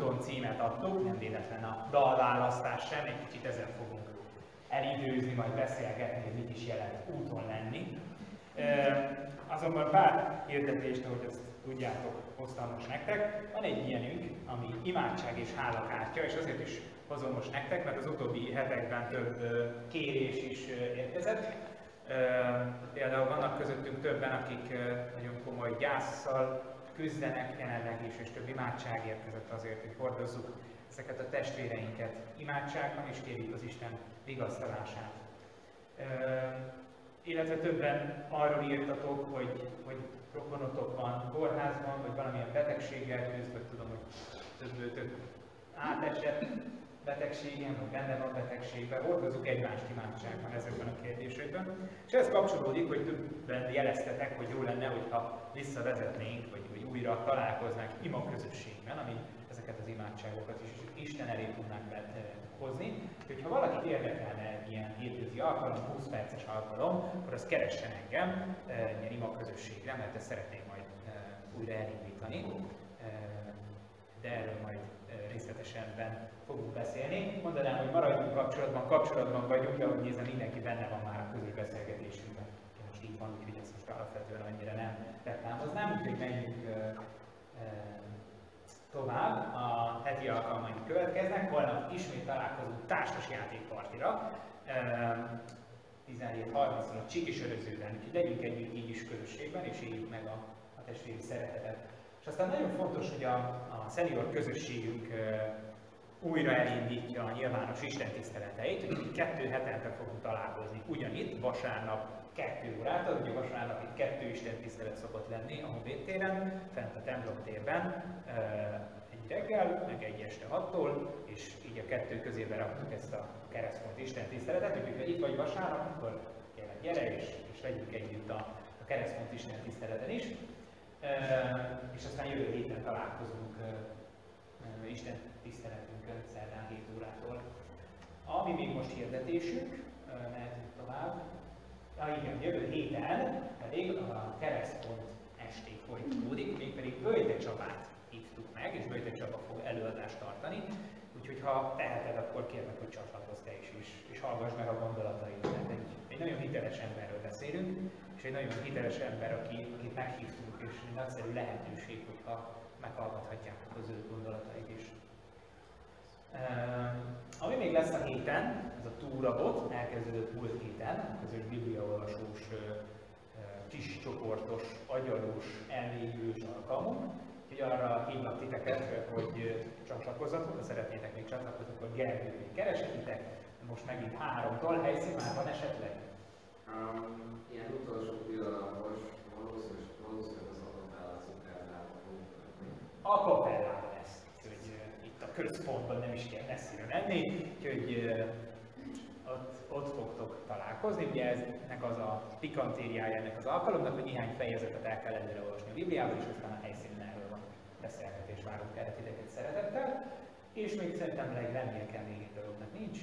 Vándorúton címet adtuk, nem véletlen a dalválasztás sem, egy kicsit ezen fogunk elidőzni, majd beszélgetni, hogy mit is jelent úton lenni. Azonban pár hirdetést, hogy azt tudjátok, hoztam most nektek. Van egy ilyenünk, ami imádság és hálakártya, és azért is hozom most nektek, mert az utóbbi hetekben több kérés is érkezett. Például vannak közöttünk többen, akik nagyon komoly gyászsal küzdenek jelenleg is, és több imádság érkezett azért, hogy hordozzuk ezeket a testvéreinket imádságban, és kérjük az Isten vigasztalását. Illetve többen arról írtatok, hogy, hogy rokonotok van kórházban, vagy valamilyen betegséggel küzd, vagy tudom, hogy több őtök átesett betegségen, vagy benne van betegségben, hordozunk egymást imádságban ezekben a kérdésekben. És ez kapcsolódik, hogy többen jeleztetek, hogy jó lenne, hogyha visszavezetnénk, vagy újra találkoznánk ima közösségben, ami ezeket az imádságokat is Isten elé tudnánk hozni. Úgyhogy ha valakit érdekelne egy ilyen hétközi alkalom, 20 perces alkalom, akkor azt keressen engem ilyen ima közösségre, mert ezt szeretném majd újra elindítani. De erről majd részletesen fogunk beszélni. Mondanám, hogy maradjunk kapcsolatban, kapcsolatban vagyunk, de ahogy nézem, mindenki benne van már a közös beszélgetésünkben. Van, úgyhogy ezt most alapvetően annyira nem reklámoznám, úgyhogy menjünk tovább. A heti alkalmaink következnek, holnap ismét találkozunk társas játékpartira. 17.30-on a Csikisörözőben, úgyhogy legyünk együtt így is közösségben, és éljük meg a, a testvéri szeretetet. És aztán nagyon fontos, hogy a, a senior közösségünk újra elindítja a nyilvános istentiszteleteit, hogy kettő hetente fogunk találkozni ugyanitt, vasárnap kettő órát, ugye vasárnap itt kettő istentisztelet szokott lenni a Honvéd fent a templom térben, egy reggel, meg egy este hattól, és így a kettő közébe raktuk ezt a keresztpont istentiszteletet, úgyhogy ha itt vagy vasárnap, akkor kérlek gyere, és, és legyünk együtt a, a keresztpont istentiszteleten is. És aztán jövő héten találkozunk Isten tiszteletünkön szerdán 7 órától. Ami még most hirdetésünk, mehetünk tovább. Ja igen, jövő héten pedig a keresztpont esték folytatódik, mégpedig Böjte Csabát hívtuk meg, és Böjte Csaba fog előadást tartani. Úgyhogy ha teheted, akkor kérlek, hogy csatlakozz te is, és, és hallgass meg a gondolataidat. Egy, egy nagyon hiteles emberről beszélünk, és egy nagyon hiteles ember, aki, akit meghívtunk, és egy nagyszerű lehetőség, hogyha meghallgathatják az ő gondolatait is. Uh, ami még lesz a héten, ez a túrabot, elkezdődött múlt héten, a közös bibliaolvasós kis csoportos, agyalós, elmélyülős alkalmunk. Úgyhogy arra hívlak titeket, hogy csatlakozzatok, ha szeretnétek még csatlakozni, akkor Gergőt még keresetitek. Most megint három helyszín már van esetleg? Um, ilyen utolsó pillanatos, valószínűleg, az lesz, hogy itt a központban nem is kell messzire menni, úgyhogy ott ott fogtok találkozni. Ugye eznek az a pikantériája ennek az alkalomnak, hogy néhány fejezetet el kell előre olvasni a Bibliából, és aztán a helyszínen erről van beszélgetés, várunk erre titeket szeretettel. És még szerintem kell még egy dolognak. Nincs?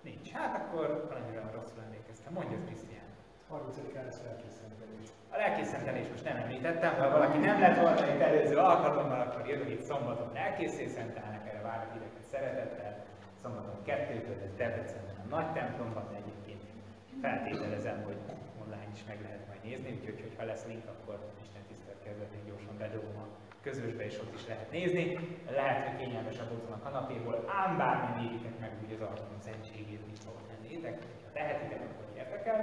Nincs. Hát akkor valamire rosszul emlékeztem. Mondja, Krisztián. 30-án lesz lelkészentelés. A lelkészentelés most nem említettem, ha valaki nem lett volna itt előző alkalommal, akkor jövő itt szombaton lelkészészentelnek, várok ideket szeretettel. Szombaton kettőtől, ez Debrecenben a nagy templomban, de egyébként feltételezem, hogy online is meg lehet majd nézni, úgyhogy ha lesz link, akkor Isten tisztelt kezdetén gyorsan bedobom a közösbe, és ott is lehet nézni. Lehet, hogy kényelmesebb otthon a kanapéból, ám bármi négitek meg úgy az alkalom szentségét is ahol lennétek, ha tehetitek, akkor gyertek el.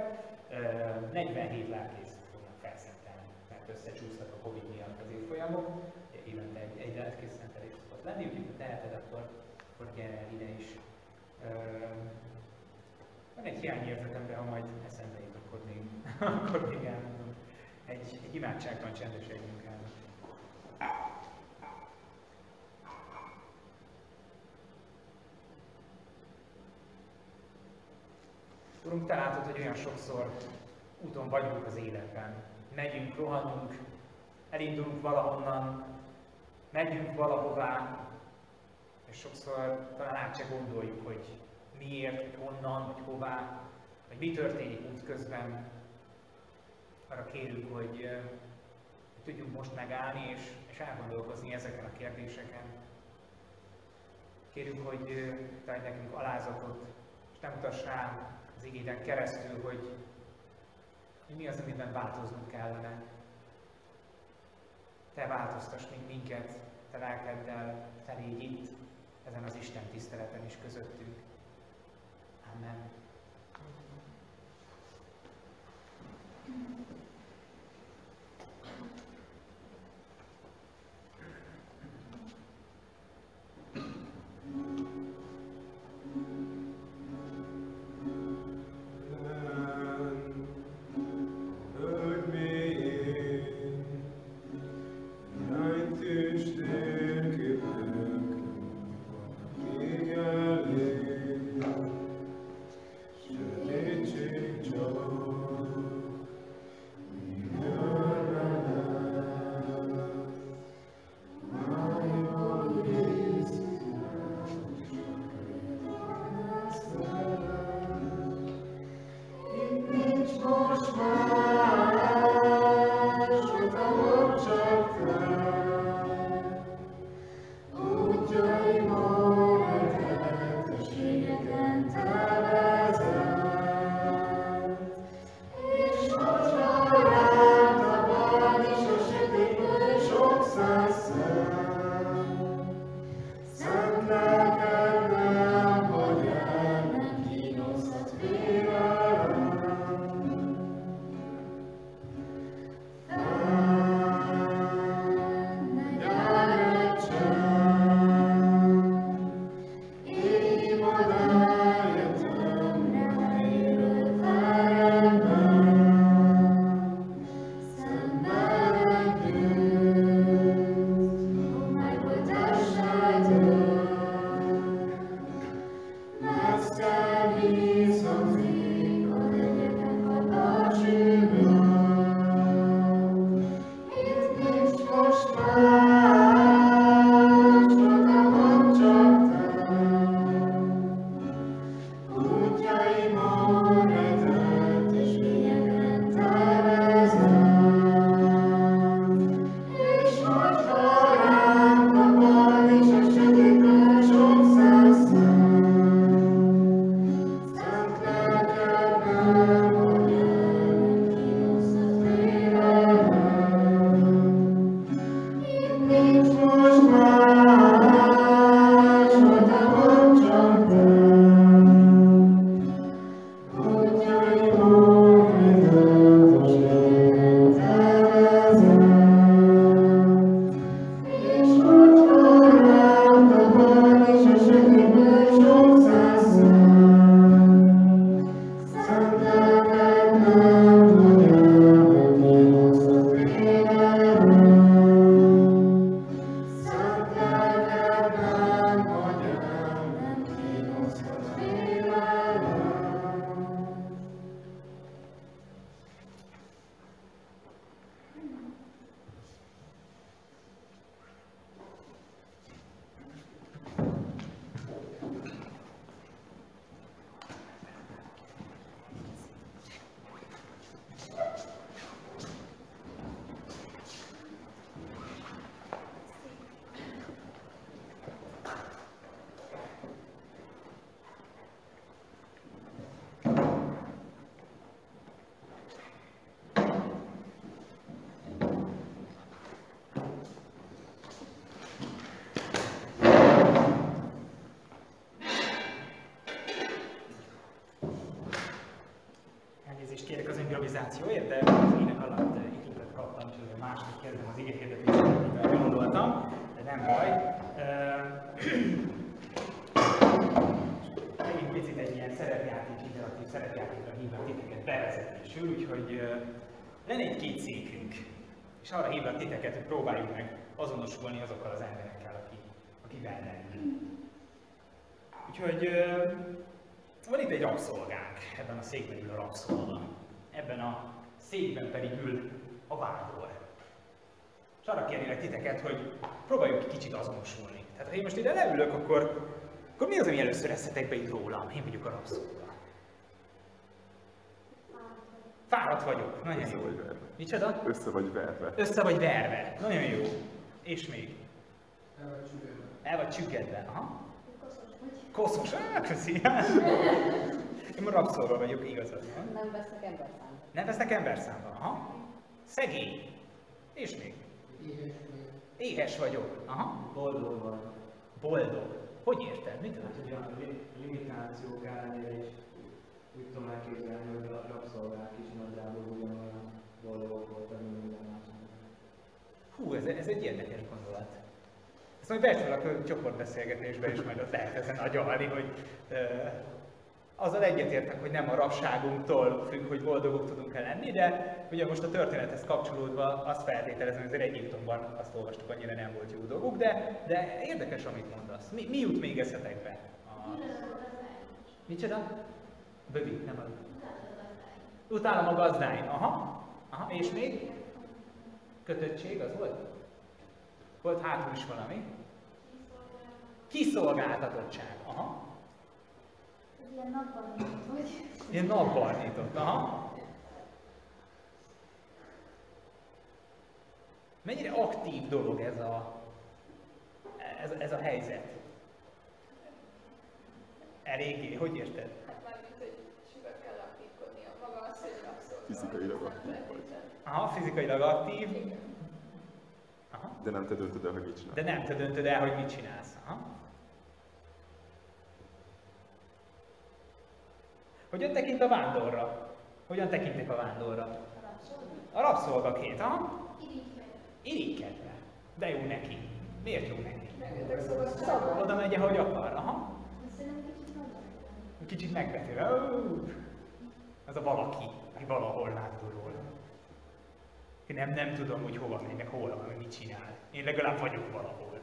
47 lelkész fognak felszentelni, mert összecsúsztak a Covid miatt az évfolyamok, évente egy, egy lelkész lenni, úgyhogy ha teheted, akkor, akkor gyere el ide is. Van egy hiányérzetem, de ha majd eszembe jut, akkor még, akkor még elmondom. Egy, egy imádságban csendesedjünk el. Urunk, te látod, hogy olyan sokszor úton vagyunk az életben. Megyünk, rohanunk, elindulunk valahonnan, megyünk valahová, és sokszor talán át se gondoljuk, hogy miért, hogy honnan, hogy hová, hogy mi történik út közben. Arra kérünk, hogy, hogy tudjunk most megállni és, és elgondolkozni ezeken a kérdéseken. Kérünk, hogy te nekünk alázatot, és nem mutass rá az igéden keresztül, hogy, hogy mi az, amiben változnunk kellene. Te változtass még minket, te lelkeddel, te légy itt, ezen az Isten tiszteleten is közöttünk. Amen. Szóért, de az ének alatt ikletet kaptam, és azért második kezdem az amivel gondoltam, de nem baj. Megint picit egy ilyen szerepjáték, interaktív szerepjátékra hívlak titeket bevezetésül, úgyhogy lenne egy két székünk, és arra hívlak titeket, hogy próbáljuk meg azonosulni azokkal az emberekkel, aki, akivel lenni. Úgyhogy van itt egy rabszolgánk, ebben a székben ül a rabszolga. Ebben a székben pedig ül a vándor. És arra kérnélek titeket, hogy próbáljuk kicsit azonosulni. Tehát ha én most ide leülök, akkor, akkor mi az, ami először eszetek be itt rólam? Én vagyok a rabszolga. Fáradt vagyok, nagyon Össze jó. vagy verve. Micsoda? Össze vagy verve. Össze vagy verve. Nagyon jó. És még? El vagy csüggedve. Aha. Koszos. Á, köszi. Én rabszolga vagyok, igazad van. Nem vesznek emberszámba. Nem vesznek emberszámba. Aha. Szegény. És még? Éhes vagyok. Aha. Boldog van. Boldog. Hogy érted? Mit Hát ugye a li- limitációk ellenére is úgy tudom elképzelni, hogy a rabszolgák is nagyjából ugyanolyan boldogok voltak, mint minden más. Hú, ez, ez egy érdekes gondolat. Ezt majd becsülök a csoportbeszélgetésbe, és majd ott lehet ezen agyalni, hogy azzal egyetértek, hogy nem a rabságunktól függ, hogy boldogok tudunk-e lenni, de ugye most a történethez kapcsolódva azt feltételezem, hogy az Egyiptomban azt olvastuk, annyira nem volt jó dolguk, de, de érdekes, amit mondasz. Mi, mi jut még eszetekbe? A... Micsoda? Böbi, nem a... Utálom a gazdány. Aha. Aha, és még? Kötöttség, az volt? Volt hátul is valami? Kiszolgáltatottság. Aha. Ilyen napban nyitott vagy. Ilyen napbarnított. Aha. Mennyire aktív dolog ez a, ez, ez a helyzet? Eléggé, hogy érted? Hát mármint, hogy sokat kell aktívkodni a maga az, hogy. Fizikailag aktív vagy. Aha, fizikailag aktív. Aha. De nem te döntöd el, hogy mit csinál. De nem te döntöd el, hogy mit csinálsz. Aha. Hogyan tekint a vándorra? Hogyan tekintek a vándorra? A rabszolgaként, aha? Irigykedve. De jó neki. Miért jó neki? Oda megy, ahogy akar. Aha. Kicsit megvető. Ó, Az a valaki, aki valahol vándorol. Én nem, nem tudom, hogy hova megy, meg hol van, meg mit csinál. Én legalább vagyok valahol.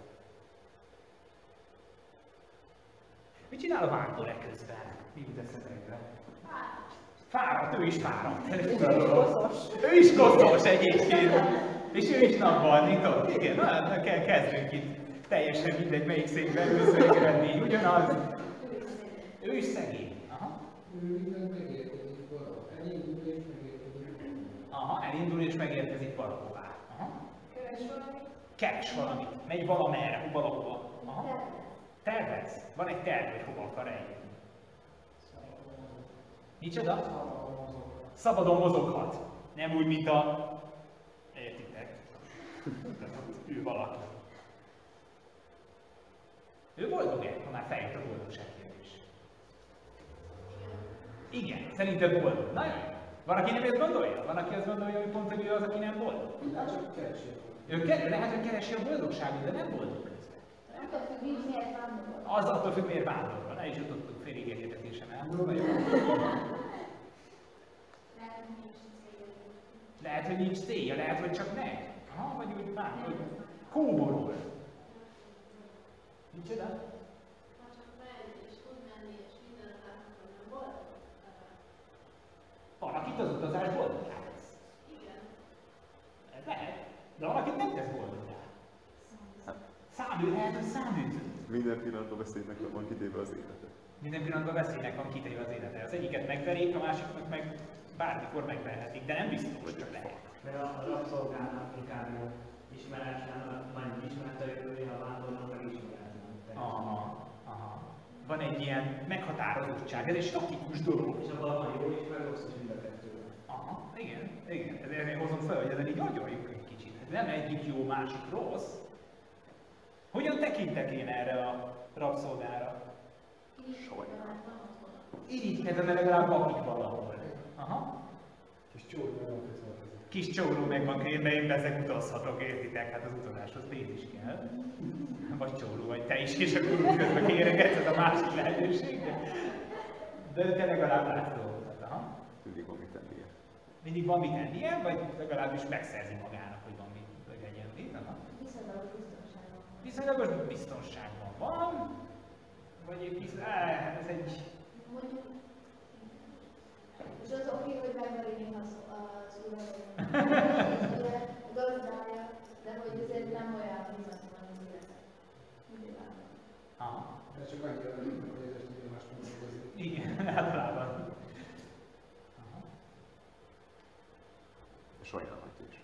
Mit csinál a vándor eközben? Mi jut eszetekbe? Fáradt, ő is fáradt. Ő is koszos egyébként. És ő is napban nyitott. Igen, na, kell kezdünk itt. Teljesen mindegy, melyik székben ülsz, eredmény ugyanaz. Ő is szegény. Aha. Aha, elindul és megérkezik valahová. Aha. Keres valamit, Keres valamit, megy valamerre, valahova. Aha. Tervez. Van egy terv, hogy hova akar eljönni. Micsoda? Szabadon mozoghat. Nem úgy, mint a... Értitek? Ül valaki. Ő boldog-e, ha már feljött a boldogság kérdés? Igen, szerinted boldog. Nagyon jó. Van, aki nem ezt gondolja? Van, aki azt gondolja, hogy pont, hogy ő az, aki nem boldog? Ő ke- lehet, hogy keresi a boldogságot, de nem boldog közben. Tudod, hogy nincs miért vándorol. Az attól függ, miért vándorol. Ne is jutottunk fél ígérgetésem el. Lehet, hogy nincs célja, lehet, hogy csak megy. Aha, vagy úgy vándor, hogy kóborol. Micsoda? Van, akit az utazás boldoggá tesz. Ez lehet. De van, akit nem tesz boldoggá. Számű, lehet, hogy száműző. Minden pillanatban beszélnek, van kitéve az élete. Minden pillanatban veszélynek van kitéve az élete. Az egyiket megverik, a másiknak meg bármikor megverhetik, de nem biztos, hogy lehet. Mert a a rabszolgának inkább ismeretlen, majd ismeretlen, a vándornak meg ismeretlen. Aha, aha. Van egy ilyen meghatározottság, ez egy statikus dolog. És abban van jó is, meg rossz is mind a kettő. Aha, igen, igen. Ezért hozom fel, hogy ezen így agyaljuk egy kicsit. Ez nem egyik jó, másik rossz. Hogyan tekintek én erre a rabszolgára? Irigykedve, mert legalább lakik valahol. Aha. Kis csóró. Kis csóró meg van könyvben, én ezek utazhatok, értitek? Hát az utazáshoz pénz is kell. Vagy csóró, vagy te is, és akkor úgy közben kéregetsz, ez a másik lehetőség. De, te legalább látsz dolgokat. Aha. Mindig van mit tennie. Mindig van mit ennie, vagy legalábbis megszerzi magának, hogy van mit, hogy legyen mit. Aha. Viszonylagos biztonságban. Viszonylagos biztonságban van, vagy egy kis, áh, ez egy, Mondjuk, és az oké, hogy megmaradni az, az uralom, a gazdája, de hogy azért nem olyan bizonytalan az élete. Nyilván. aha, De csak annyira hogy ez tudja más dolgozni. igen, általában. Sajnálhatja is.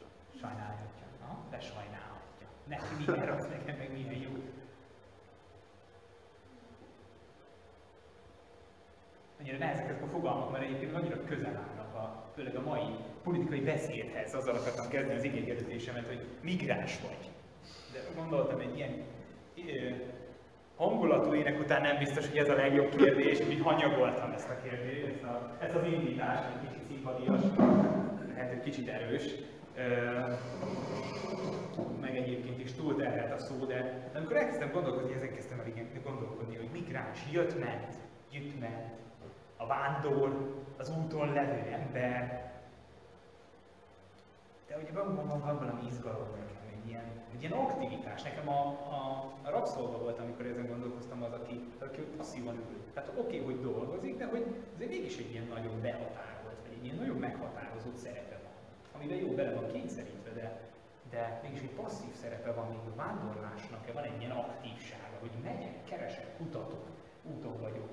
Van. Sajnálhatja, aha, de sajnálhatja. Neki milyen rossz, nekem meg milyen jó. Annyira nehezek ezek a fogalmak, mert egyébként annyira közel állnak, a, főleg a mai politikai beszédhez. Azzal akartam kezdeni az igénykedésemet, hogy migráns vagy. De gondoltam, egy ilyen ö, hangulatú ének után nem biztos, hogy ez a legjobb kérdés, úgy hanyagoltam ezt a kérdést, ezt, a, ezt az indítást, egy kicsit szimpadias, lehet, hogy kicsit erős. Ö, meg egyébként is túlterhelt a szó, de amikor elkezdtem gondolkodni, ezen kezdtem el igen gondolkodni, hogy migráns jött-ment, jött-ment, a vándor, az úton levő ember, de ugye van, van, valami izgalom nekem, egy ilyen, egy ilyen aktivitás. Nekem a, a, a rabszolga volt, amikor ezen gondolkoztam, az, aki, aki passzívan ül. Tehát oké, okay, hogy dolgozik, de hogy azért mégis egy ilyen nagyon behatárolt, vagy egy ilyen nagyon meghatározott szerepe van, amiben jó bele van kényszerítve, de, de mégis egy passzív szerepe van, még a vándorlásnak, van egy ilyen aktívsága, hogy megyek, keresek, kutatok, úton vagyok.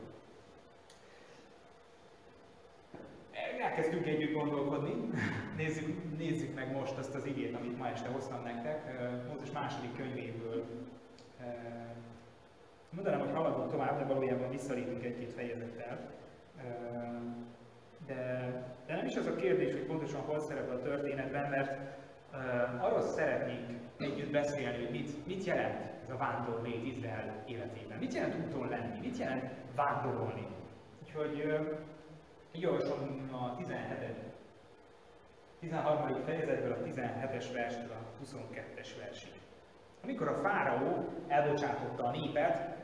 Elkezdtünk együtt gondolkodni. Nézzük, nézzük meg most azt az igét, amit ma este hoztam nektek. Mózes második könyvéből. Mondanám, hogy haladunk tovább, de valójában visszalépünk egy-két fejezettel. De, de nem is az a kérdés, hogy pontosan hol szerepel a történetben, mert arról szeretnék együtt beszélni, hogy mit, mit jelent ez a vándorlét Izrael életében. Mit jelent úton lenni? Mit jelent vándorolni? Úgyhogy olvasom a 17. 13. fejezetből a 17-es verstől a 22-es versig. Amikor a fáraó elbocsátotta a népet,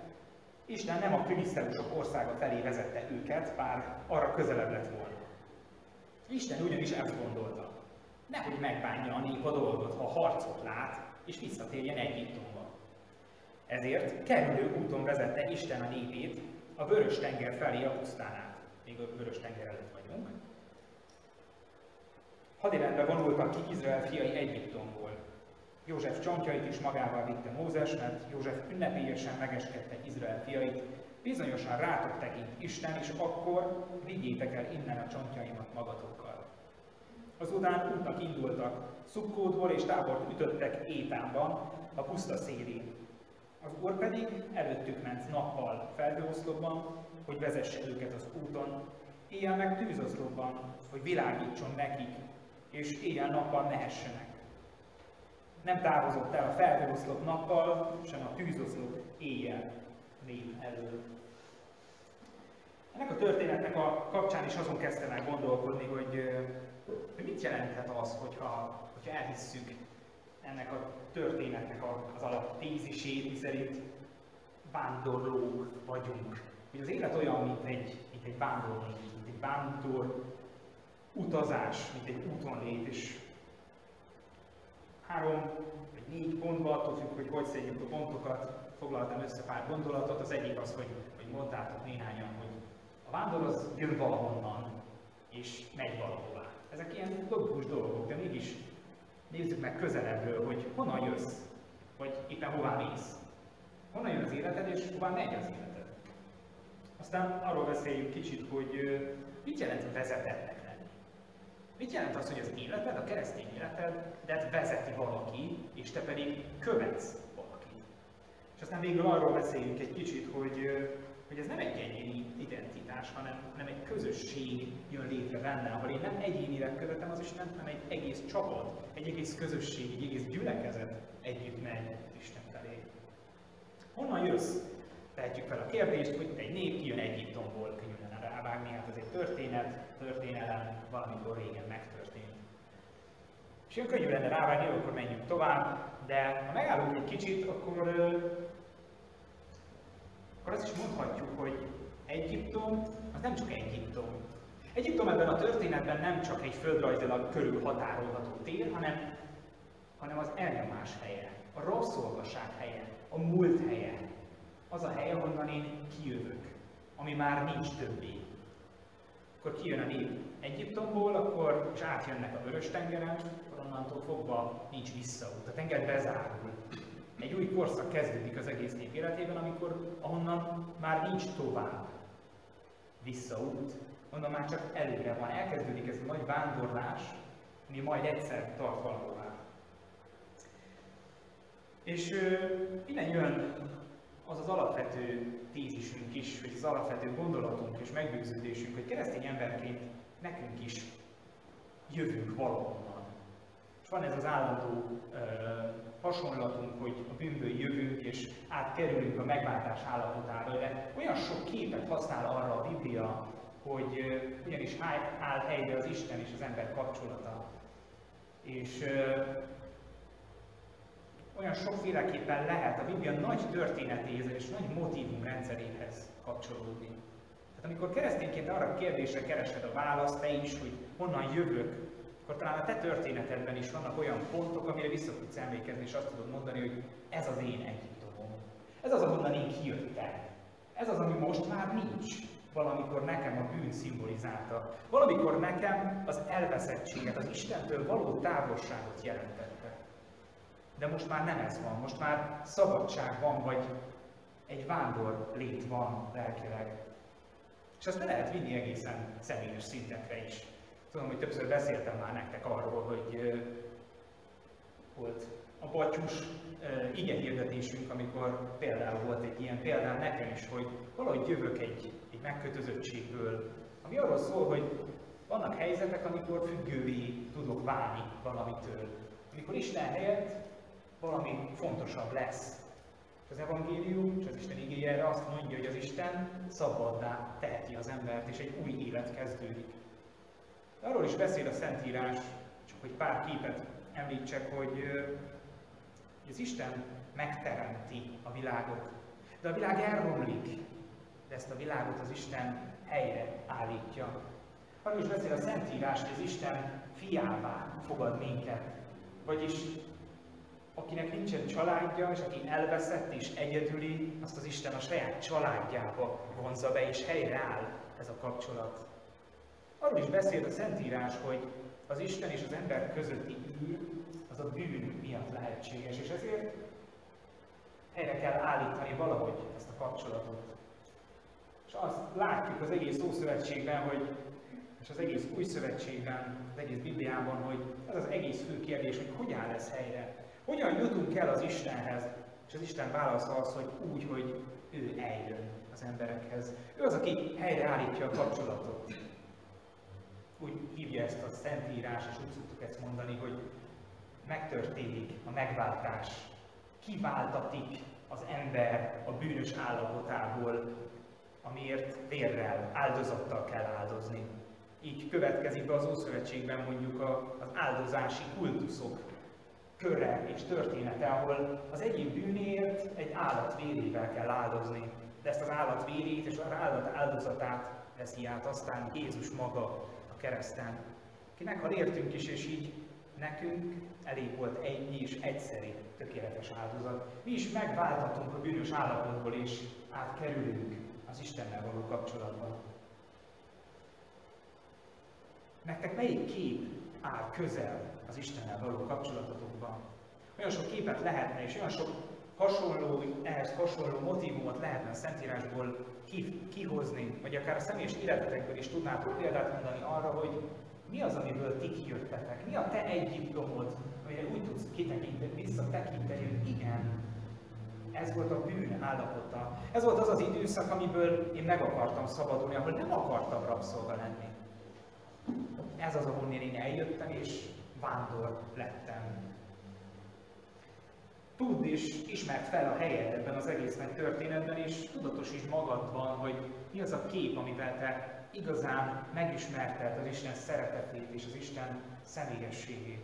Isten nem a filiszteusok országa felé vezette őket, bár arra közelebb lett volna. Isten ugyanis ezt gondolta. Nehogy megbánja a nép a dolgot, ha harcot lát, és visszatérjen Egyiptomba. Ezért kerülő úton vezette Isten a népét a vörös tenger felé a pusztán át. Még a vörös tenger előtt vagyunk. Hadirendbe vonultak ki Izrael fiai Egyiptomból. József csontjait is magával vitte Mózes, mert József ünnepélyesen megeskedte Izrael fiait, bizonyosan rátok tekint Isten, és akkor vigyétek el innen a csontjaimat magatokkal. Azután útnak indultak, Szukkódból és tábort ütöttek Étánban, a puszta szélén. Az Úr pedig előttük ment nappal felhőoszlopban, hogy vezesse őket az úton, éjjel meg tűzoszlopban, hogy világítson nekik, és éjjel-nappal mehessenek. Nem távozott el a felhőoszlop nappal, sem a tűzoszlop éjjel nép elől. Ennek a történetnek a kapcsán is azon kezdtem el gondolkodni, hogy, hogy mit jelenthet az, hogyha, hogyha elhisszük ennek a történetnek az alaptézisét, miszerint vándorlók vagyunk. Hogy az élet olyan, mint egy, mint egy vándorló, mint egy vándor utazás, mint egy úton lét, és három vagy négy pontba, attól függ, hogy hogy szedjük a pontokat, foglaltam össze pár gondolatot. Az egyik az, hogy, hogy mondtátok néhányan, hogy a vándor az jön valahonnan, és megy valahová. Ezek ilyen logikus dolgok, de mégis nézzük meg közelebbről, hogy honnan jössz, vagy éppen hová mész. Honnan jön az életed, és hová megy az életed. Aztán arról beszéljünk kicsit, hogy mit jelent vezetetnek lenni. Mit jelent az, hogy az életed, a keresztény életedet vezeti valaki, és te pedig követsz valakit. És aztán végül arról beszéljünk egy kicsit, hogy, hogy ez nem egy egyéni identitás, hanem nem egy közösség jön létre benne, ahol én nem egyénileg követem az Istent, hanem egy egész csapat, egy egész közösség, egy egész gyülekezet együtt megy Isten felé. Honnan jössz? Tehetjük fel a kérdést, hogy egy nép kijön Egyiptomból, könnyű lenne rávágni, hát ez egy történet, történelem valamikor régen megtörtént. És olyan könnyű lenne rávágni, akkor menjünk tovább, de ha megállunk egy kicsit, akkor, akkor azt is mondhatjuk, hogy Egyiptom az nem csak Egyiptom. Egyiptom ebben a történetben nem csak egy földrajzilag körül határolható tér, hanem, hanem az elnyomás helye, a rabszolgaság helye, a múlt helye, az a hely, ahonnan én kijövök, ami már nincs többé. Akkor kijön a nép Egyiptomból, akkor, és átjönnek a Vörös-tengeren, akkor onnantól fogva nincs visszaút. A tenger bezárul. Egy új korszak kezdődik az egész nép életében, amikor ahonnan már nincs tovább visszaút, onnan már csak előre van. Elkezdődik ez a nagy vándorlás, ami majd egyszer tart valahová. És ö, innen jön az az alapvető tézisünk is, vagy az alapvető gondolatunk és meggyőződésünk, hogy keresztény emberként nekünk is jövünk valahonnan. És van ez az állandó ö, hasonlatunk, hogy a bűnből jövünk és átkerülünk a megváltás állapotára, de olyan sok képet használ arra a Biblia, hogy ö, ugyanis áll helybe az Isten és az ember kapcsolata. És ö, olyan sokféleképpen lehet a Biblia nagy történetéhez és nagy motivum rendszeréhez kapcsolódni. Tehát amikor keresztényként arra a kérdésre keresed a választ, te is, hogy honnan jövök, akkor talán a te történetedben is vannak olyan pontok, amire vissza tudsz emlékezni, és azt tudod mondani, hogy ez az én Egyiptomom. Ez az, ahonnan én kijöttem. Ez az, ami most már nincs. Valamikor nekem a bűn szimbolizálta. Valamikor nekem az elveszettséget, az Istentől való távolságot jelentette. De most már nem ez van, most már szabadság van, vagy egy vándor lét van lelkileg. És ezt le lehet vinni egészen személyes szintekre is. Tudom, hogy többször beszéltem már nektek arról, hogy uh, volt a batyus ige hirdetésünk, amikor például volt egy ilyen példám nekem is, hogy valahogy jövök egy, egy megkötözöttségből, ami arról szól, hogy vannak helyzetek, amikor függővé tudok válni valamitől. Amikor Isten helyett valami fontosabb lesz. Az evangélium, és az Isten igéje erre azt mondja, hogy az Isten szabaddá teheti az embert, és egy új élet kezdődik. De arról is beszél a Szentírás, csak hogy pár képet említsek, hogy az Isten megteremti a világot. De a világ elromlik, de ezt a világot az Isten helyre állítja. Arról is beszél a Szentírás, hogy az Isten fiává fogad minket. Vagyis akinek nincsen családja, és aki elveszett és egyedüli, azt az Isten a saját családjába vonza be, és helyreáll ez a kapcsolat. Arról is beszél a Szentírás, hogy az Isten és az ember közötti űr az a bűn miatt lehetséges, és ezért helyre kell állítani valahogy ezt a kapcsolatot. És azt látjuk az egész Ószövetségben, hogy és az egész Új Szövetségben, az egész Bibliában, hogy ez az egész fő kérdés, hogy hogy áll ez helyre. Hogyan jutunk el az Istenhez? És az Isten válasza az, hogy úgy, hogy ő eljön az emberekhez. Ő az, aki helyreállítja a kapcsolatot. Úgy hívja ezt a Szentírás, és úgy szoktuk ezt mondani, hogy megtörténik a megváltás. Kiváltatik az ember a bűnös állapotából, amiért vérrel, áldozattal kell áldozni. Így következik be az Ószövetségben mondjuk az áldozási kultuszok köre és története, ahol az egyik bűnért egy állat vérével kell áldozni. De ezt az állat vérét és az állat áldozatát veszi át aztán Jézus maga a kereszten. Ki meghal értünk is, és így nekünk elég volt egy és egyszeri tökéletes áldozat. Mi is megváltatunk a bűnös állapotból, és átkerülünk az Istennel való kapcsolatba. Nektek melyik kép áll közel az Istennel való kapcsolatotokban? Olyan sok képet lehetne, és olyan sok hasonló, ehhez hasonló motivumot lehetne a Szentírásból kihozni, vagy akár a személyes életetekből is tudnátok példát mondani arra, hogy mi az, amiből ti kijöttetek? Mi a te Egyiptomod, amire úgy tudsz kitekinteni, visszatekinteni, hogy igen, ez volt a bűn állapota. Ez volt az az időszak, amiből én meg akartam szabadulni, ahol nem akartam rabszolga lenni. Ez az, ahonnan én eljöttem, és vándor lettem. Tudd és ismert fel a helyed ebben az egész nagy történetben, és tudatosítsd magadban, hogy mi az a kép, amivel te igazán megismertelt az Isten szeretetét és az Isten személyességét.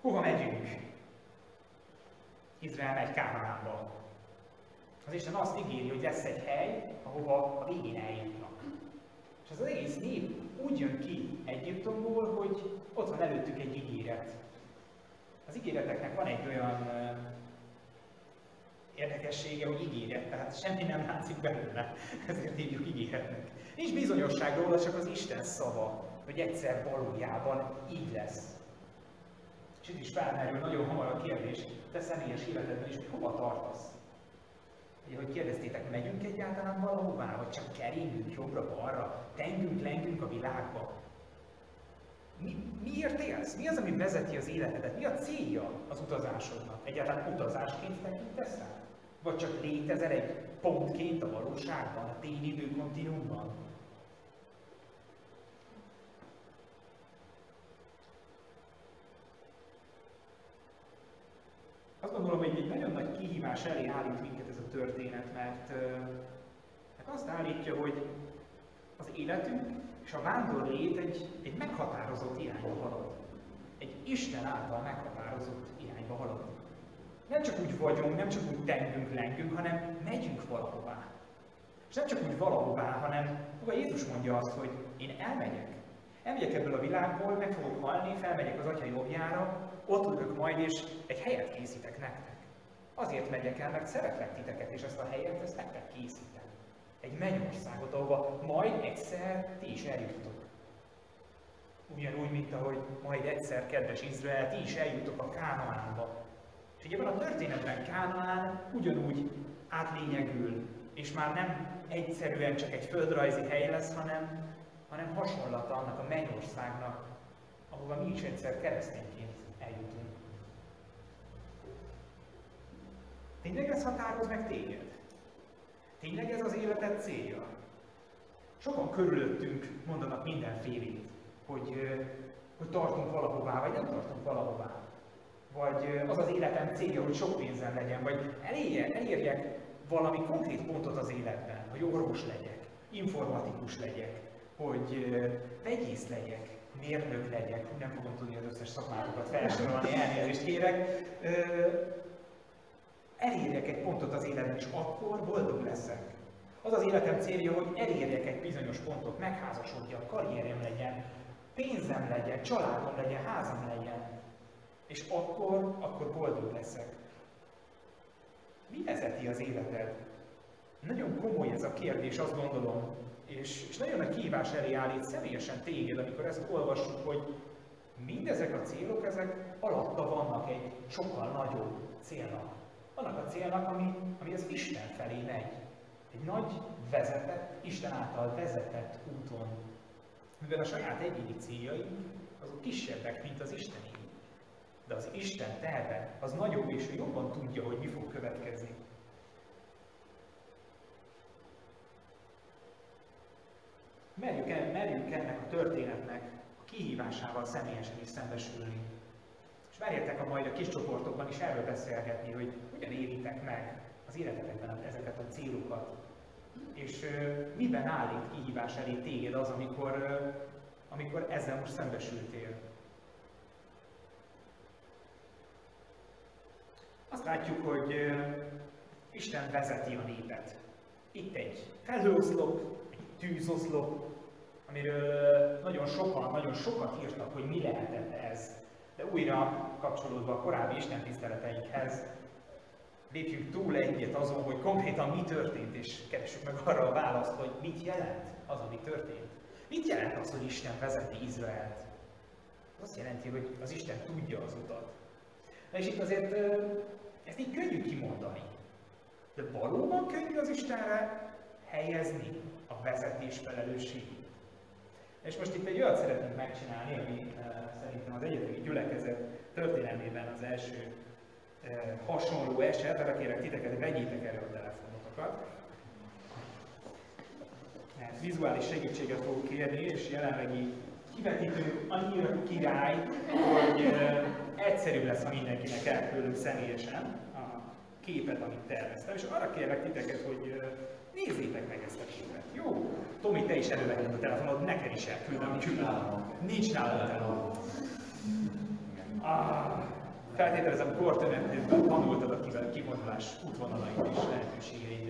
Hova megyünk? Izrael megy Kánaánba. Az Isten azt ígéri, hogy lesz egy hely, ahova a végén eljutnak. És az egész nép úgy jön ki Egyiptomból, hogy ott van előttük egy ígéret. Az ígéreteknek van egy olyan érdekessége, hogy ígéret, tehát semmi nem látszik belőle, ezért hívjuk ígéretnek. Nincs bizonyosság róla, csak az Isten szava, hogy egyszer valójában így lesz. És itt is felmerül nagyon hamar a kérdés, te személyes életedben is, hogy hova tartasz? Ugye, hogy kérdeztétek, megyünk egyáltalán valahová, vagy csak keringünk jobbra-balra, tengünk, lengünk a világba? Mi, miért élsz? Mi az, ami vezeti az életedet? Mi a célja az utazásodnak? Egyáltalán utazásként tekintesz rá? Vagy csak létezel egy pontként a valóságban, a tényidő kontinuumban? Azt gondolom, hogy egy nagyon nagy kihívás elé állít minket ez a történet, mert, mert azt állítja, hogy az életünk és a vándor egy, egy meghatározott irányba halad. Egy Isten által meghatározott irányba halad. Nem csak úgy vagyunk, nem csak úgy tengünk, lengünk, hanem megyünk valahová. És nem csak úgy valahová, hanem maga Jézus mondja azt, hogy én elmegyek. Elmegyek ebből a világból, meg fogok halni, felmegyek az Atya jobbjára, ott ülök majd, és egy helyet készítek nektek. Azért megyek el, mert szeretlek titeket, és ezt a helyet, ezt nektek készítem. Egy mennyországot, ahova majd egyszer ti is eljuttok. Ugyanúgy, mint ahogy majd egyszer, kedves Izrael, ti is eljuttok a Kánaánba. És ugye a történetben Kánaán ugyanúgy átlényegül, és már nem egyszerűen csak egy földrajzi hely lesz, hanem, hanem hasonlata annak a mennyországnak, ahova mi is egyszer keresztényként eljutunk. Tényleg ez határoz meg téged? Tényleg ez az életed célja? Sokan körülöttünk mondanak mindenfélét, hogy, hogy tartunk valahová, vagy nem tartunk valahová. Vagy az az életem célja, hogy sok pénzem legyen, vagy elérjek, elérjek valami konkrét pontot az életben, hogy orvos legyek, informatikus legyek, hogy vegyész legyek, mérnök legyek, nem fogom tudni az összes szakmátokat felsorolni, elnézést kérek, elérjek egy pontot az életben, és akkor boldog leszek. Az az életem célja, hogy elérjek egy bizonyos pontot, megházasodjak, karrierem legyen, pénzem legyen, családom legyen, házam legyen. És akkor, akkor boldog leszek. Mi vezeti az életed? Nagyon komoly ez a kérdés, azt gondolom, és, és nagyon nagy kihívás elé állít személyesen téged, amikor ezt olvassuk, hogy mindezek a célok, ezek alatta vannak egy sokkal nagyobb célnak. Annak a célnak, ami, ami az Isten felé megy. Egy nagy vezetett, Isten által vezetett úton. Mivel a saját egyéni céljaink, azok kisebbek, mint az Isteni. De az Isten terve az nagyobb, és ő jobban tudja, hogy mi fog következni. merjük, el, merjük ennek a történetnek a kihívásával személyesen is szembesülni. És merjetek a majd a kis csoportokban is erről beszélgetni, hogy hogyan éritek meg az életetekben ezeket a célokat. És uh, miben állít kihívás elé téged az, amikor, amikor ezzel most szembesültél. Azt látjuk, hogy Isten vezeti a népet. Itt egy felhőoszlop, tűzoszlop, amiről nagyon sokan, nagyon sokat írtak, hogy mi lehetett ez. De újra kapcsolódva a korábbi Isten tiszteleteinkhez, lépjünk túl egyet azon, hogy konkrétan mi történt, és keressük meg arra a választ, hogy mit jelent az, ami történt. Mit jelent az, hogy Isten vezeti Izraelt? Azt jelenti, hogy az Isten tudja az utat. Na és itt azért ezt így könnyű kimondani. De valóban könnyű az Istenre helyezni a vezetés felelősségét. És most itt egy olyat szeretnénk megcsinálni, ami szerintem az egyetemi gyülekezet történelmében az első uh, hasonló eset, arra kérek titeket, hogy vegyétek elő a telefonotokat. Vizuális segítséget fogok kérni, és jelenlegi kivetítő annyira király, hogy uh, egyszerűbb lesz, ha mindenkinek elküldünk személyesen a képet, amit terveztem, és arra kérlek titeket, hogy ö, nézzétek meg ezt a képet. Jó? Tomi, te is előveheted a telefonod, neked is elküldöm. Nincs nálam. Nincs nálam a telefon. Ah, feltételezem, kortönetben tanultad a kivel- kivonulás útvonalait és lehetőségeit.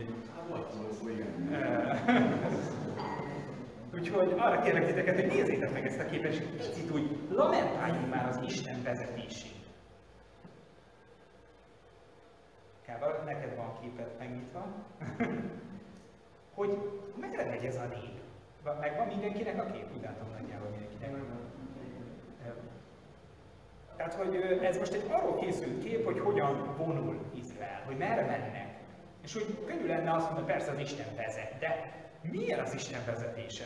Úgyhogy arra kérlek titeket, hogy nézzétek meg ezt a képet, és picit úgy lamentáljunk már az Isten vezetését. Kába, neked van képet megnyitva, hogy merre megy ez a nép? Va- Megvan mindenkinek a kép? Úgy látom nagyjából mindenkinek. Tehát, hogy ez most egy arról készült kép, hogy hogyan vonul Izrael, hogy merre mennek. És hogy könnyű lenne azt mondani, persze az Isten vezet, de milyen az Isten vezetése?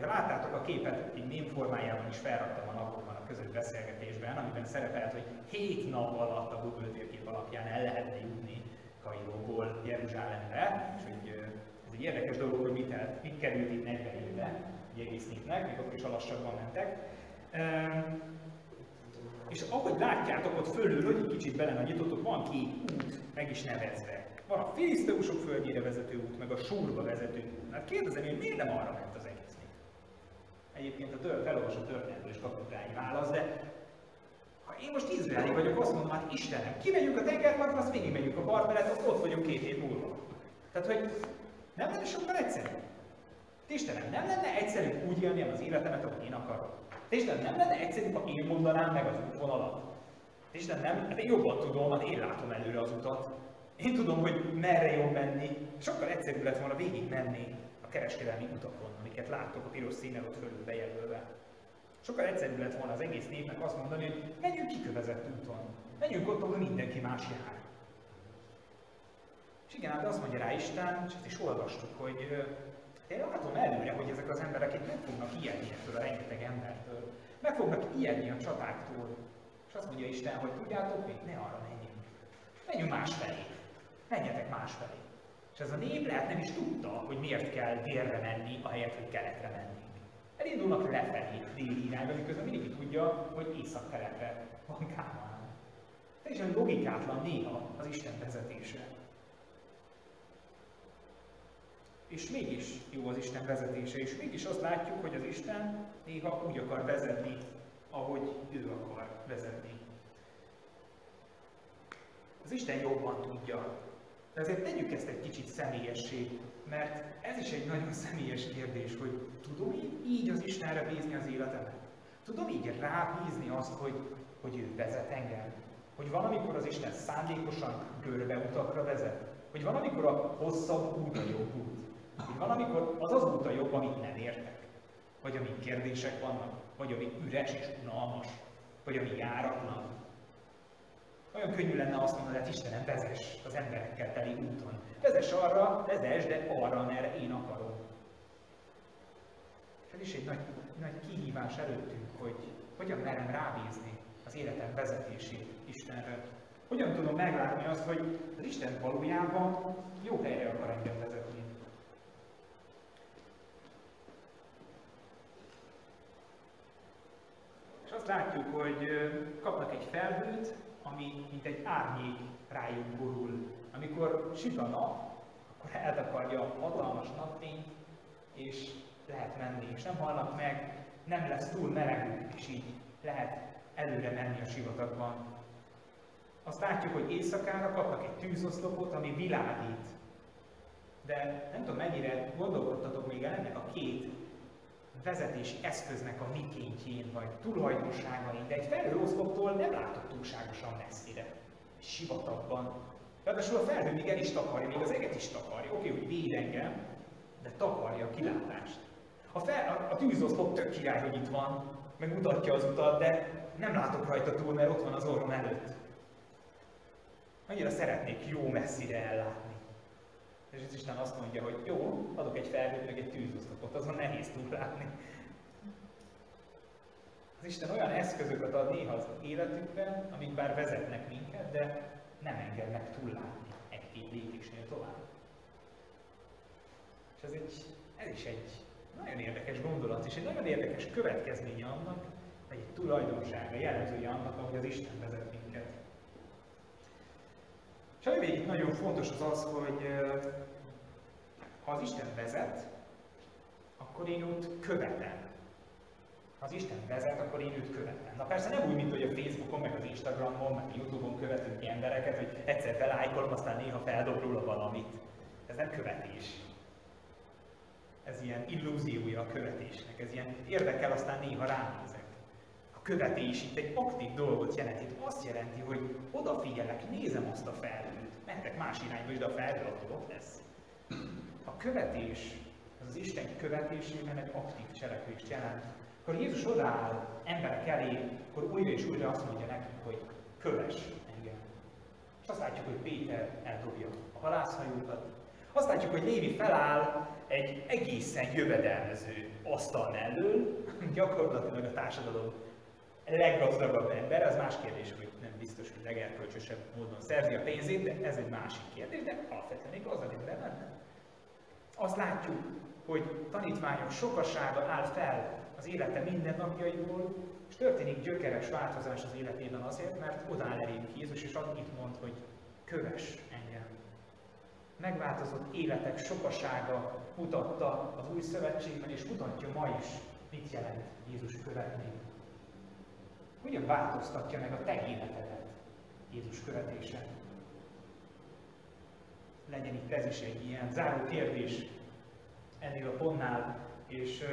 Ha láttátok a képet, egy mém formájában is felraktam a napokban a közös beszélgetésben, amiben szerepelt, hogy 7 nap alatt a Google térkép alapján el lehetne jutni Kairóból Jeruzsálemre, és hogy egy érdekes dolog, hogy mit, el, mit került itt 40 évbe, egy egész népnek, még akkor is a lassabban mentek. Üm, és ahogy látjátok ott fölül, hogy egy kicsit belenagyítottok, van két út, meg is nevezve. Van a filiszteusok földjére vezető út, meg a súrba vezető út. Hát kérdezem én, miért nem arra ment az egész nép? Egyébként a tör, felolvasott történetből is kapott rá egy választ, de ha én most izraeli vagyok, azt mondom, hát Istenem, kimegyünk a tengerpartra, azt végig megyünk a part mellett, ott vagyunk két év múlva. Tehát, hogy nem lenne sokkal egyszerű. Istenem, nem lenne egyszerű úgy élni az életemet, ahogy én akarok. Istenem, nem lenne egyszerű, ha én mondanám meg az útvonalat. Istenem, nem, hát én jobban tudom, hát én látom előre az utat. Én tudom, hogy merre jobb menni. Sokkal egyszerűbb lett volna végig menni a kereskedelmi utakon, amiket láttok a piros színnel ott fölül bejelölve. Sokkal egyszerűbb lett volna az egész népnek azt mondani, hogy menjünk kikövezett úton. Menjünk ott, ahol mindenki más jár. És igen, hát azt mondja rá Isten, és ezt is olvastuk, hogy ö, én látom előre, hogy ezek az emberek itt meg fognak ijedni ettől a rengeteg embertől. Meg fognak ijedni a csatáktól. És azt mondja Isten, hogy tudjátok mit, ne arra menjünk. Menjünk másfelé. Menjetek másfelé. És ez a nép lehet nem is tudta, hogy miért kell délre menni, ahelyett, hogy keletre menni. Elindulnak lefelé, déli irányba, miközben mindenki tudja, hogy észak-keletre van Kánaán. Teljesen logikátlan néha az Isten vezetése. És mégis jó az Isten vezetése, és mégis azt látjuk, hogy az Isten néha úgy akar vezetni, ahogy ő akar vezetni. Az Isten jobban tudja. De azért tegyük ezt egy kicsit személyessé, mert ez is egy nagyon személyes kérdés, hogy tudom én így az Istenre bízni az életemet? Tudom így rábízni azt, hogy, hogy ő vezet engem? Hogy valamikor az Isten szándékosan görbeutakra vezet? Hogy valamikor a hosszabb út a jobb út? Valamikor az az út a jobb, amit nem értek? Vagy amik kérdések vannak? Vagy ami üres és unalmas? Vagy ami járatlan? Olyan könnyű lenne azt mondani, hogy hát Istenem, vezess az emberekkel teli úton. Vezess arra, vezess, de arra, amerre én akarom. És ez is egy nagy, nagy kihívás előttünk, hogy hogyan merem rábízni az életem vezetését Istenre. Hogyan tudom meglátni azt, hogy az Isten valójában jó helyre akar engem vezetni. És azt látjuk, hogy kapnak egy felhőt, ami mint egy árnyék rájuk borul. Amikor süt a nap, akkor eltakarja a hatalmas napfény, és lehet menni, és nem halnak meg, nem lesz túl melegük, és így lehet előre menni a sivatagban. Azt látjuk, hogy éjszakára kapnak egy tűzoszlopot, ami világít. De nem tudom, mennyire gondolkodtatok még el ennek a két vezetési eszköznek a mikéntjén, vagy tulajdonságain, de egy felhőoszloptól nem látok túlságosan messzire. Sivatagban. Ráadásul a felhő még el is takarja, még az eget is takarja. Oké, hogy véd engem, de takarja a kilátást. A, fel, a, a tűzoszlop tök király, hogy itt van, meg mutatja az utat, de nem látok rajta túl, mert ott van az orrom előtt. Annyira szeretnék jó messzire ellátni. És az Isten azt mondja, hogy jó, adok egy felhőt, meg egy tűzoszlopot, azon nehéz túllátni. Az Isten olyan eszközöket ad néha az életünkben, amik bár vezetnek minket, de nem engednek túllátni egy-két lépésnél tovább. És ez, egy, ez is egy nagyon érdekes gondolat, és egy nagyon érdekes következménye annak, vagy egy tulajdonsága, jellemzője annak, ahogy az Isten vezet minket. És ami nagyon fontos az az, hogy ha az Isten vezet, akkor én őt követem. Ha az Isten vezet, akkor én őt követem. Na persze nem úgy, mint hogy a Facebookon, meg az Instagramon, meg a Youtube-on követünk embereket, hogy egyszer felájkolom, aztán néha feldob róla valamit. Ez nem követés. Ez ilyen illúziója a követésnek, ez ilyen érdekel, aztán néha ránézek. A követés itt egy aktív dolgot jelent, itt azt jelenti, hogy odafigyelek, nézem azt a felhőt, mentek más irányba is, de a felhő attól ott lesz. A követés, az az Isten követésében egy aktív cselekvést jelent. Akkor Jézus odaáll emberek elé, akkor újra és újra azt mondja nekünk, hogy kövess engem. És azt látjuk, hogy Péter eldobja a halászhajókat. Azt látjuk, hogy Lévi feláll egy egészen jövedelmező asztal mellől, gyakorlatilag a társadalom leggazdagabb ember, az más kérdés, hogy nem biztos, hogy legerkölcsösebb módon szerzi a pénzét, de ez egy másik kérdés, de alapvetően egy gazdag ember lenne. Azt látjuk, hogy tanítványok sokasága áll fel az élete mindennapjaiból, és történik gyökeres változás az életében azért, mert odáll elénk Jézus, és annyit mond, hogy kövess engem. Megváltozott életek sokasága mutatta az új szövetségben, és mutatja ma is, mit jelent Jézus követni. Hogyan változtatja meg a te életedet Jézus követése? Legyen itt ez is egy ilyen záró kérdés ennél a pontnál, és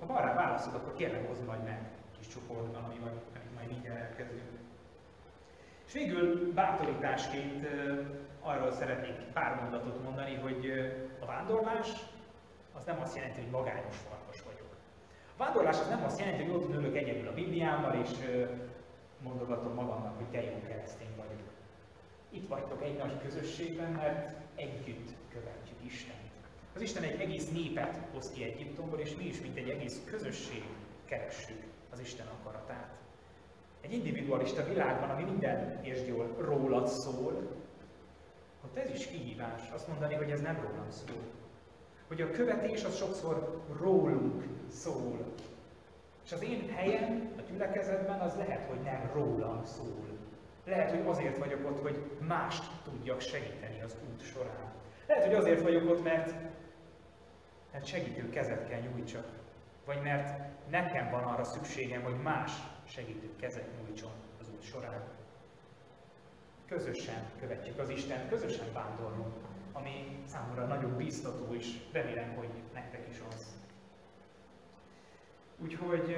ha van rá válaszod, akkor kérlek hozd majd meg kis csoportban, ami majd, amit majd így elkezdünk. És végül bátorításként arról szeretnék pár mondatot mondani, hogy a vándorlás az nem azt jelenti, hogy magányos farkas vagyok. Vándorlás az nem azt jelenti, hogy ott ülök egyedül a Bibliámmal, és mondogatom magamnak, hogy te jó keresztény vagyok. Itt vagytok egy nagy közösségben, mert együtt követjük Istent. Az Isten egy egész népet hoz ki Egyiptomból, és mi is, mint egy egész közösség keressük az Isten akaratát. Egy individualista világban, ami minden, és jól, rólad szól, ott ez is kihívás, azt mondani, hogy ez nem rólam szól. Hogy a követés az sokszor rólunk szól. És az én helyem a gyülekezetben az lehet, hogy nem rólam szól. Lehet, hogy azért vagyok ott, hogy mást tudjak segíteni az út során. Lehet, hogy azért vagyok ott, mert, mert segítő kezet kell nyújtsak. Vagy mert nekem van arra szükségem, hogy más segítő kezet nyújtson az út során. Közösen követjük az Istent, közösen vándorlunk, ami számomra nagyon biztató, és remélem, hogy nektek is az. Úgyhogy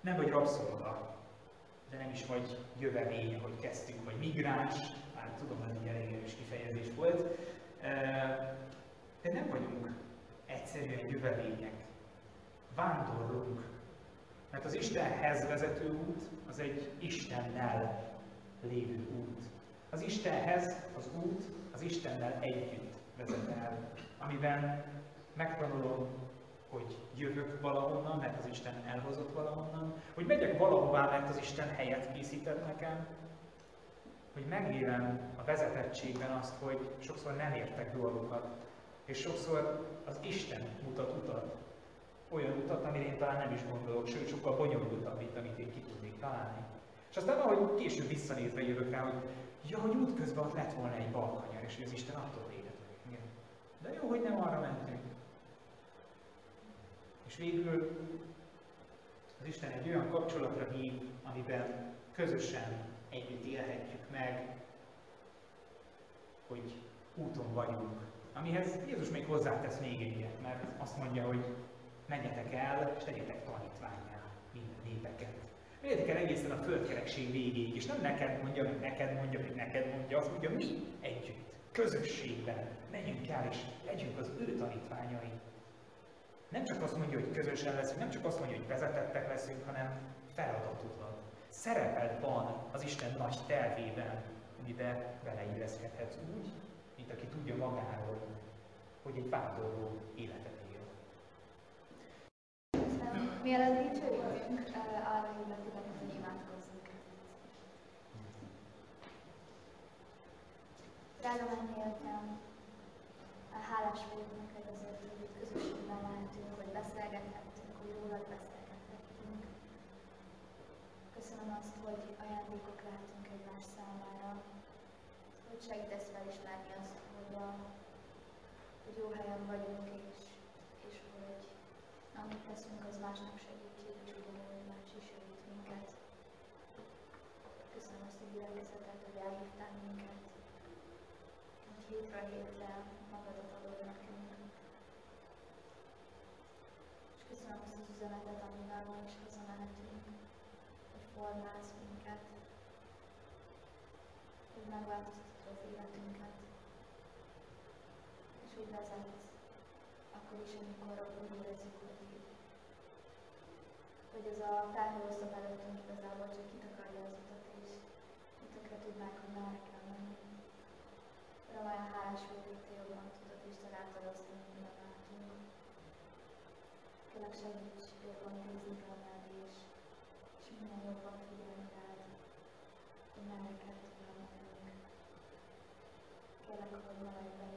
nem vagy rabszolga, de nem is vagy jövevény, ahogy kezdtünk, vagy migráns, már tudom, ez egy elég erős kifejezés volt, de nem vagyunk egyszerűen jövevények. Vándorlunk. Mert az Istenhez vezető út, az egy Istennel lévő út. Az Istenhez az út az Istennel együtt vezet el, amiben megtanulom, hogy jövök valahonnan, mert az Isten elhozott valahonnan, hogy megyek valahová, mert az Isten helyet készített nekem, hogy megélem a vezetettségben azt, hogy sokszor nem értek dolgokat, és sokszor az Isten mutat utat, olyan utat, amire én talán nem is gondolok, sőt, sokkal bonyolultabb, mint amit én ki tudnék találni. És aztán ahogy később visszanézve jövök rá, hogy ja, hogy útközben ott lett volna egy balkanyar, és hogy az Isten attól védett meg. De jó, hogy nem arra mentünk. És végül az Isten egy olyan kapcsolatra hív, amiben közösen együtt élhetjük meg, hogy úton vagyunk. Amihez Jézus még hozzátesz még egyet, mert azt mondja, hogy menjetek el, és tegyetek tanítványá minden népeket. Menjetek el egészen a földkerekség végéig, és nem neked mondja, meg neked mondja, meg neked mondja, azt mondja, mi együtt, közösségben menjünk el, és legyünk az ő tanítványai. Nem csak azt mondja, hogy közösen leszünk, nem csak azt mondja, hogy vezetettek leszünk, hanem feladatot van. Szereped van az Isten nagy tervében, amiben beleilleszkedhetsz úgy, mint aki tudja magáról, hogy egy vándorló életet él. Mielőtt dicsőítünk, arra hívlak hogy imádkozzunk. Drága menni Atyám, hálás vagyok neked azért, hogy itt közösségben lehetünk, hogy beszélgethettünk, hogy rólad beszélgethettünk. Köszönöm azt, hogy ajándékok lehetünk egymás számára, hogy segítesz felismerni azt, hogy, a, hogy jó helyen vagyunk, és, amit teszünk, az másnak segítség, és ugyanúgy más is segít minket. Köszönöm azt a gyülekezetet, hogy elhívtál minket, hogy hétről hétre magadat adod nekünk. És köszönöm azt az üzenetet, amivel ma is hazamehetünk, hogy formálsz minket, hogy megváltoztatod életünket, és úgy vezetsz, akkor is, amikor úgy érezzük, hogy, hogy ez a felhőoszlop előttünk igazából csak kitakarja az utat, és tökre tudnánk, hogy merre kell menni. Uram, olyan hálás vagyok, hogy Te jobban tudod, és Te látod azt, amit mi látunk. Kérlek segíts jobban nézni benned, és, és minél jobban figyelni rád, hogy merre kell tovább mennünk. Kérlek, hogy maradj bennünk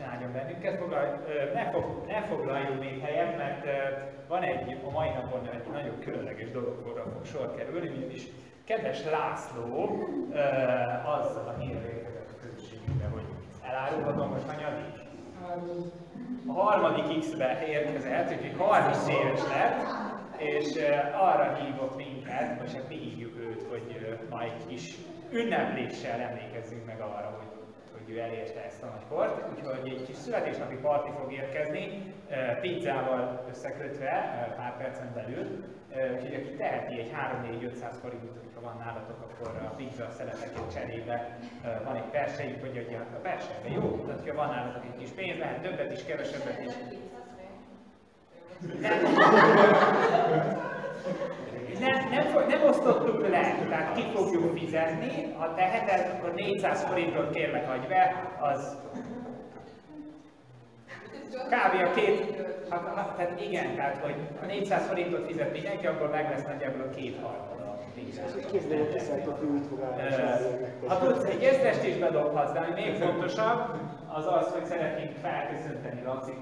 Isten áldjon bennünket, foglalj, ö, ne, fog, ne foglaljunk még helyet, mert van egy, a mai napon egy nagyon különleges dologra fog sor kerülni, ugyanis kedves László azzal a hírrel érkezett a közösségünkbe, hogy elárulhatom, hogy hanyadik? A harmadik X-be érkezett, úgyhogy 30 éves lett, és arra hívott minket, vagy hát mi hívjuk őt, hogy ma egy kis ünnepléssel emlékezzünk meg arra, hogy hogy ő elérte ezt a nagy kort, úgyhogy egy kis születésnapi parti fog érkezni, pizzával összekötve pár percen belül, úgyhogy aki teheti egy 3-4-500 forintot, hogyha van nálatok, akkor a pizza szeleteket cserébe van egy persejük, hogy adja a persejbe, jó? Tehát, hogyha van nálatok egy kis pénz, lehet többet is, kevesebbet is. Nem, nem, nem, nem osztottuk le, tehát ki fogjuk fizetni, ha teheted, akkor 400 forintot kérlek adj be, az kb. a két, ha, ha, tehát igen, tehát hogy ha 400 forintot fizet mindenki, akkor meg lesz nagyjából a két harmada a Ha tudsz, egy ezrest is bedobhatsz, de ami még fontosabb, az az, hogy szeretnénk felköszönteni. Laci?